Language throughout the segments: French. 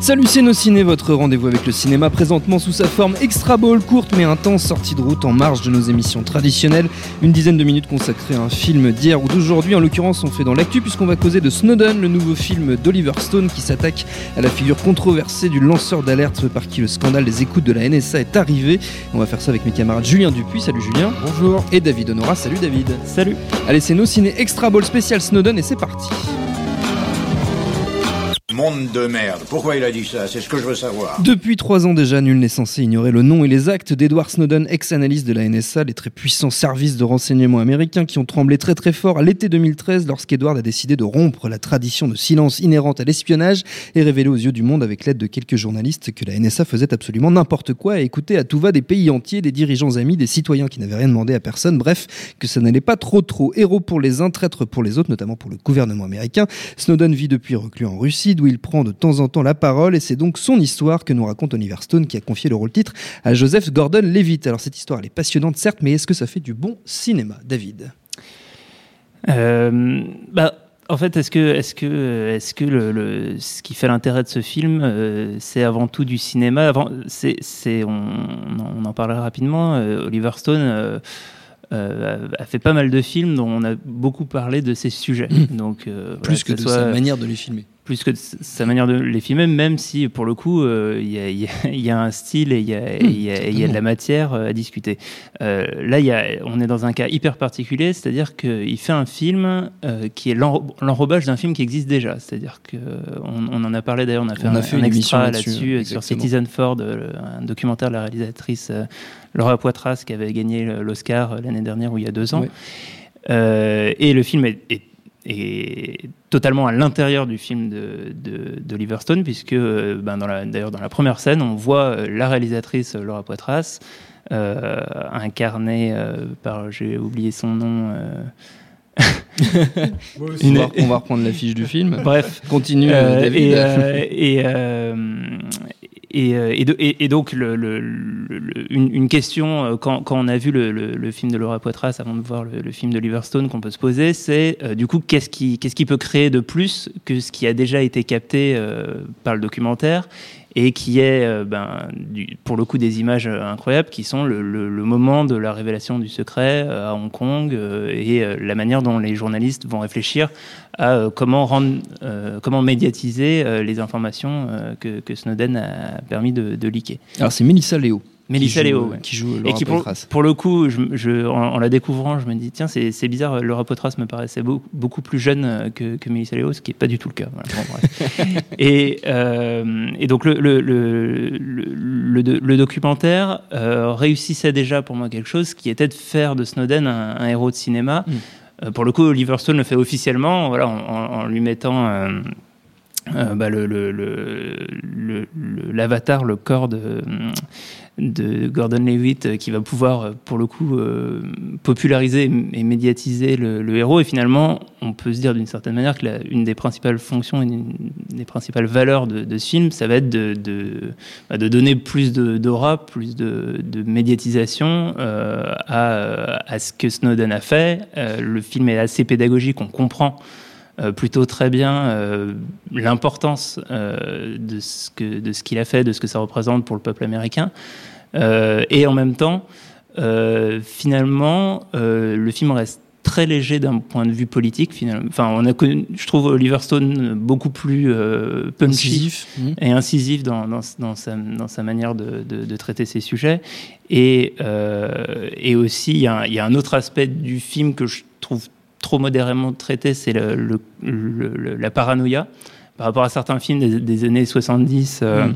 Salut ciné, votre rendez-vous avec le cinéma présentement sous sa forme extra ball, courte mais intense, sortie de route en marge de nos émissions traditionnelles. Une dizaine de minutes consacrées à un film d'hier ou d'aujourd'hui, en l'occurrence on fait dans l'actu puisqu'on va causer de Snowden, le nouveau film d'Oliver Stone qui s'attaque à la figure controversée du lanceur d'alerte par qui le scandale des écoutes de la NSA est arrivé. On va faire ça avec mes camarades Julien Dupuis, salut Julien. Bonjour. Et David Honora, salut David. Salut. Allez c'est nos ciné extra ball spécial Snowden et c'est parti. Pourquoi il a dit ça? C'est ce que je veux savoir. Depuis trois ans déjà, nul n'est censé ignorer le nom et les actes d'Edward Snowden, ex-analyste de la NSA, les très puissants services de renseignement américains qui ont tremblé très très fort à l'été 2013 lorsqu'Edward a décidé de rompre la tradition de silence inhérente à l'espionnage et révéler aux yeux du monde avec l'aide de quelques journalistes que la NSA faisait absolument n'importe quoi et écoutait à tout va des pays entiers, des dirigeants amis, des citoyens qui n'avaient rien demandé à personne, bref, que ça n'allait pas trop trop. Héros pour les uns, traître pour les autres, notamment pour le gouvernement américain. Snowden vit depuis reclus en Russie, d'où il prend de temps en temps la parole et c'est donc son histoire que nous raconte Oliver Stone qui a confié le rôle titre à Joseph Gordon-Levitt. Alors cette histoire elle est passionnante certes, mais est-ce que ça fait du bon cinéma, David? Euh, bah, en fait, est-ce que, est-ce que, est-ce que le, le- ce qui fait l'intérêt de ce film, euh, c'est avant tout du cinéma? Avant, c'est, c'est, on, on en parlera rapidement. euh, Oliver Stone euh, a fait pas mal de films dont on a beaucoup parlé de ces sujets. Donc, euh, voilà, Plus que, de soit- sa manière de les filmer. Plus que sa manière de les filmer, même si pour le coup euh, il y, a- y y un style et il y a, y de la matière euh, à discuter. Euh, là, il y a, on est dans un cas hyper particulier, c'est-à-dire qu'il fait un film euh, qui est l'enro- l'enrobage d'un film qui existe déjà. C'est-à-dire que on, en a parlé d'ailleurs, on a fait On un, a fait un extra là-dessus, sur. Citizen Ford, un documentaire de la réalisatrice Laura Poitras qui avait gagné l'Oscar l'année dernière ou il y a deux ans. Et le film est, est- est totalement à l'intérieur du film de- de- d'Oliver Stone, puisque euh, ben, dans la- d'ailleurs dans la première scène, on voit euh, la réalisatrice euh, Laura Poitras, euh, incarnée euh, par, j'ai oublié son nom. euh, On va, on va reprendre l'affiche du film. Bref, Continue, euh, David. et, euh, et, euh, et, euh, et de- donc, une, question, euh, quand, on a vu le, film de Laura Poitras avant de voir le, film d'Oliver Stone qu'on peut se poser, c'est euh, du coup, qu'est-ce qui, qu'est-ce qui peut créer de plus que ce qui a déjà été capté par le documentaire? Et qui est, euh, ben, pour le coup, des images euh, incroyables qui sont le, moment de la révélation du secret euh, à Hong Kong et la manière dont les journalistes vont réfléchir à comment rendre, comment médiatiser les informations que, Snowden a permis de, de leaker. Alors c'est Melissa Léo. Mélissa Léo, ouais. qui joue Et Laura qui pour, pour le coup, je, je- en, en la découvrant, je me dis tiens c'est bizarre, Laura Poitras me paraissait beau- beaucoup plus jeune euh, que, que Mélissa Léo, ce qui n'est pas du tout le cas. Voilà, bon, bref. et, euh, et donc le, le, le, le, le- le documentaire euh, réussissait déjà pour moi quelque chose qui était de faire de Snowden un, un héros de cinéma. Mm. Euh, pour le coup, Oliver Stone le fait officiellement, voilà, en, en- en lui mettant euh, bah, le- le- le- le- le- l'avatar, le, corps de, de Gordon Levitt euh, qui va pouvoir, euh, pour le coup, populariser et médiatiser le, héros. Et finalement, on peut se dire d'une certaine manière que la- une des principales fonctions, une des principales valeurs de, de ce film, ça va être de, de, bah, de donner plus d'aura, plus de, médiatisation euh, à, à ce que Snowden a fait. Le film est assez pédagogique, on comprend plutôt très bien euh, l'importance euh, de ce qu'il a fait, de ce que ça représente pour le peuple américain, Euh, et en même temps, euh, finalement, euh, le film reste très léger d'un point de vue politique. Finalement, enfin, on a connu, je trouve Oliver Stone beaucoup plus euh, punchy Incisif. Mhm. et incisif dans, dans, dans sa, dans sa manière de, de- de traiter ces sujets. Et, euh, et aussi, il y, y a un autre aspect du film que je trouve trop modérément traité, c'est la paranoïa. Par rapport à certains films des, années 70, euh, mm.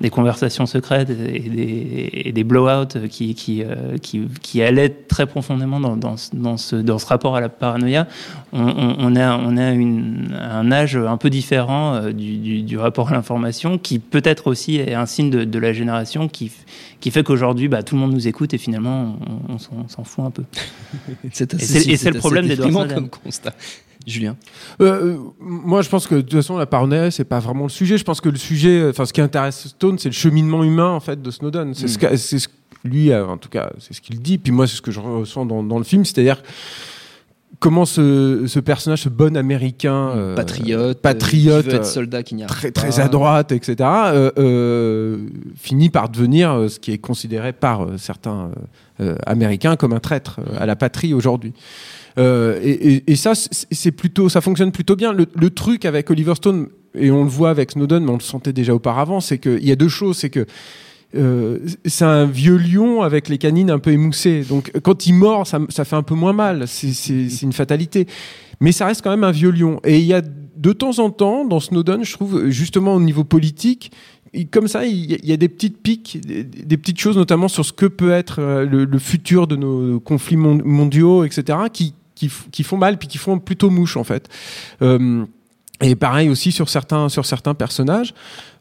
des conversations secrètes et des, et des blowouts qui, qui, euh, qui, qui, allaient très profondément dans, dans, dans, ce, dans, ce, rapport à la paranoïa, on, on, a, on a une, un âge un peu différent euh, du, du, rapport à l'information qui peut-être aussi est un signe de, de la génération qui, qui fait qu'aujourd'hui, bah, tout le monde nous écoute et finalement, on, s'en fout un peu. et c'est le problème des comme constat. Julien euh, Moi, je pense que de toute façon, la paranoïa, c'est pas vraiment le sujet. Je pense que le sujet, enfin, ce qui intéresse Stone, c'est le cheminement humain en fait de Snowden. C'est ce, hmm. ce lui, euh, en tout cas, c'est ce qu'il dit. Puis moi, c'est ce que je ressens dans, dans le film, c'est-à-dire comment ce, ce, personnage, ce bon américain euh, patriote, patriote, soldat qui très très à droite, etc., euh, euh, finit par devenir ce qui est considéré par certains américains comme un traître à la patrie aujourd'hui. Euh, et, ça, c'est plutôt, ça fonctionne plutôt bien. Le, truc avec Oliver Stone, et on le voit avec Snowden, mais on le sentait déjà auparavant, c'est qu'il y a deux choses, c'est que euh, c'est un vieux lion avec les canines un peu émoussées. Donc quand il mord, ça, ça fait un peu moins mal. C'est une fatalité. Mais ça reste quand même un vieux lion. Et il y a de temps en temps, dans Snowden, je trouve, justement au niveau politique, comme ça, il y a des petites piques, des, petites choses, notamment sur ce que peut être euh, le, le futur de nos conflits mondiaux, etc., qui, qui, font mal puis qui font plutôt mouche en fait. Euh, et pareil aussi sur certains sur certains personnages.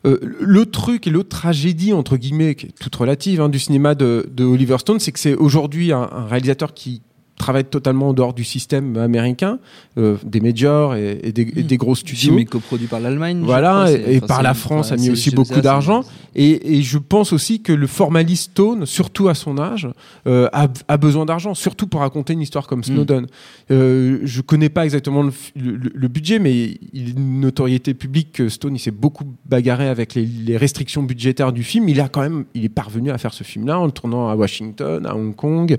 Euh, le truc et l'autre tragédie entre guillemets qui est toute relative hein, du cinéma de, Oliver Stone, c'est que c'est aujourd'hui un, réalisateur qui travaille totalement en dehors du système américain, euh, des majors et, et, des, et, des, gros studios. Mais coproduit par l'Allemagne. Voilà, et, par la France a mis aussi beaucoup d'argent. Et, je pense aussi que le formaliste Stone, surtout à son âge, euh, a, a, besoin d'argent, surtout pour raconter une histoire comme mm. Snowden. Euh, je connais pas exactement le, le, budget, mais il est une notoriété publique que Stone, il s'est beaucoup bagarré avec les, les, restrictions budgétaires du film. Il a quand même, il est parvenu à faire ce film-là en le tournant à Washington, à Hong Kong.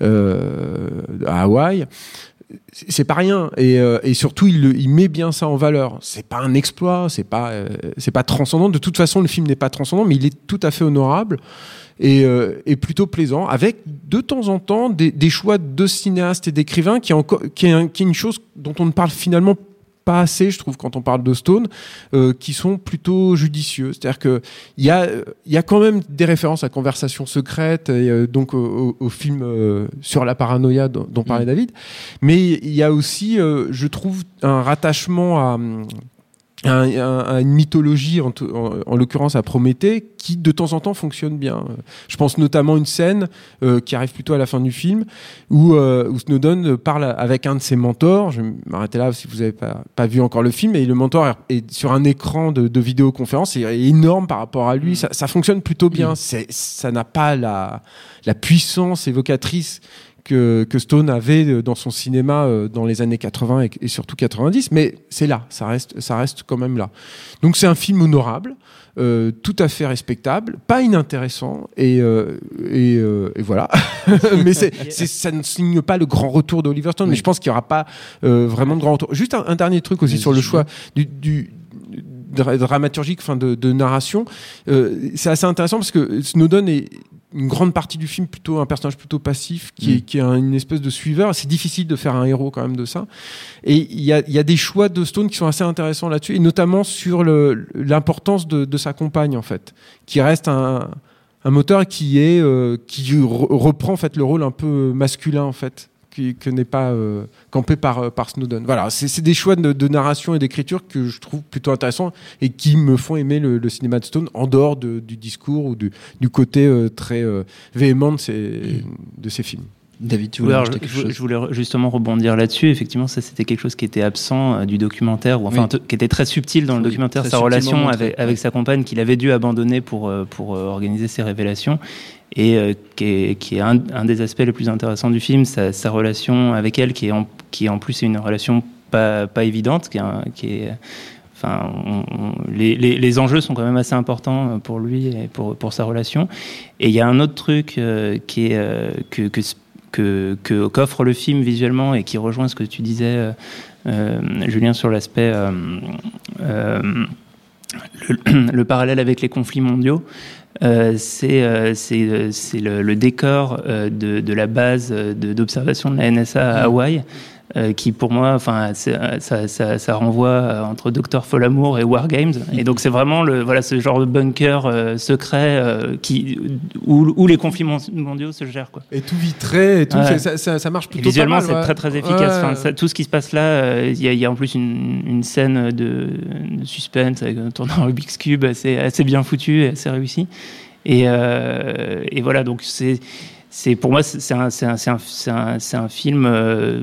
Euh, à Hawaï c'est pas rien. Et, euh, surtout il, met bien ça en valeur. C'est pas un exploit c'est pas euh, c'est pas transcendant. De toute façon le film n'est pas transcendant mais il est tout à fait honorable et, euh, plutôt plaisant avec de temps en temps des, choix de cinéastes et d'écrivains qui, qui, est qui est une chose dont on ne parle finalement pas assez, je trouve, quand on parle de Stone, euh, qui sont plutôt judicieux. C'est-à-dire qu'il y, a, y a quand même des références à Conversation secrète, et euh, donc au, au, film euh, sur la paranoïa dont, dont parlait mm. David, mais il y a aussi, je trouve, un rattachement à un, une mythologie, en, en, l'occurrence à Prométhée, qui de temps en temps fonctionne bien. Je pense notamment une scène euh, qui arrive plutôt à la fin du film, où, euh, où, Snowden parle avec un de ses mentors. Je vais m'arrêter là si vous n'avez pas, pas, vu encore le film. Et le mentor est sur un écran de, de vidéoconférence, c'est énorme par rapport à lui. Ça, ça fonctionne plutôt bien. Mmh. Ça n'a pas la, la puissance évocatrice que, que, Stone avait euh, dans son cinéma euh, dans les années 80 et, surtout 90, mais c'est là, ça reste, ça reste quand même là. Donc c'est un film honorable, euh, tout à fait respectable, pas inintéressant, et, euh, et, euh, et, voilà. mais ça ne signe pas le grand retour d'Oliver Stone, mais je pense qu'il n'y aura pas vraiment de grand retour. Juste un, un dernier truc aussi sur le choix du, du dramaturgique, enfin de, de narration. c'est assez intéressant parce que Snowden est une grande partie du film plutôt un personnage plutôt passif qui, est, mm. qui est une espèce de suiveur. C'est difficile de faire un héros quand même de ça. Et il y a, y a, des choix de Stone qui sont assez intéressants là-dessus, et notamment sur l'importance de, de, sa compagne en fait, qui reste un, un moteur qui est euh, qui reprend en fait le rôle un peu masculin en fait que n'est pas euh, campé par, euh, par Snowden. Voilà, c'est des choix de, narration et d'écriture que je trouve plutôt intéressants et qui me font aimer le, cinéma de Stone en dehors du discours ou du, du côté euh, très véhément de ces, de ces films. David, tu voulais quelque je, chose je, voulais justement rebondir là-dessus. Effectivement, ça c'était quelque chose qui était absent du documentaire, ou enfin qui était très subtil dans le documentaire, sa relation avec, avec, sa compagne qu'il avait dû abandonner pour, pour organiser ses révélations et euh, qui est, qui est un, des aspects les plus intéressants du film, sa, sa, relation avec elle, qui est en, qui en plus est une relation pas, pas évidente, qui est, qui est enfin, les, les, les, enjeux sont quand même assez importants pour lui et pour, pour sa relation. Et il y a un autre truc euh, qui est euh, que, que que qu'offre le film visuellement et qui rejoint ce que tu disais, euh, Julien, sur l'aspect euh, le, le, parallèle avec les conflits mondiaux. Euh, c'est euh, euh, le, le, décor de, de, la base d'observation de, la NSA à mm. Hawaï. Euh, qui pour moi, enfin, ça, ça, ça, renvoie entre Docteur Folamour et Wargames. Et donc c'est vraiment le, voilà, ce genre de bunker euh, secret euh, qui, où, où, les conflits mondiaux se gèrent. Quoi. Et tout vitré, et tout, ça, ça, marche plutôt visuellement, c'est très très efficace. Enfin, tout ce qui se passe là, il y, y, a en plus une, une scène de, de, suspense avec un tournant Rubik's Cube assez, assez bien foutu et assez réussi. Et, et voilà, donc c'est c'est pour moi c'est un, un, un, film euh,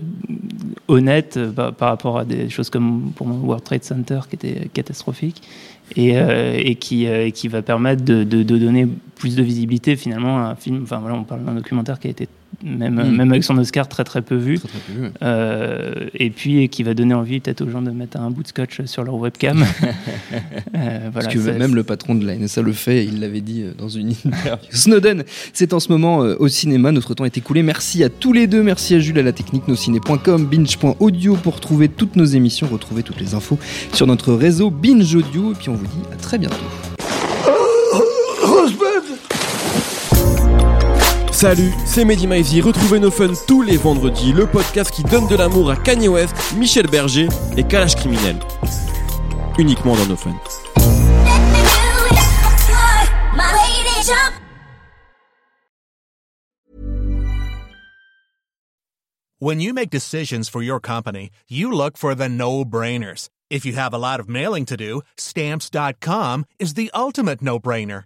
honnête euh, par, rapport à des choses comme pour moi World Trade Center qui était catastrophique et, euh, et qui, qui va permettre de, de, de, donner plus de visibilité finalement à un film. Enfin voilà on parle d'un documentaire qui a été même, mm. même avec son Oscar très très peu vu. Euh, et puis qui va donner envie peut-être aux gens de mettre un bout de scotch sur leur webcam. euh, Parce que même le patron de la NSA le fait, il l'avait dit euh, dans une interview. Snowden, c'est en ce moment euh, au cinéma, notre temps est écoulé. Merci à tous les deux, merci à Jules à la technique, nosciné.com, binge.audio pour trouver toutes nos émissions, retrouver toutes les infos sur notre réseau Binge Audio. Et puis on vous dit à très bientôt. Salut, c'est Mehdi Maizy. Retrouvez nos fun tous les vendredis, le podcast qui donne de l'amour à Kanye West, Michel Berger et Kalash Criminel. Uniquement dans nos fun. When you make decisions for your company, you look for the no-brainers. If you have a lot of mailing to do, stamps.com is the ultimate no-brainer.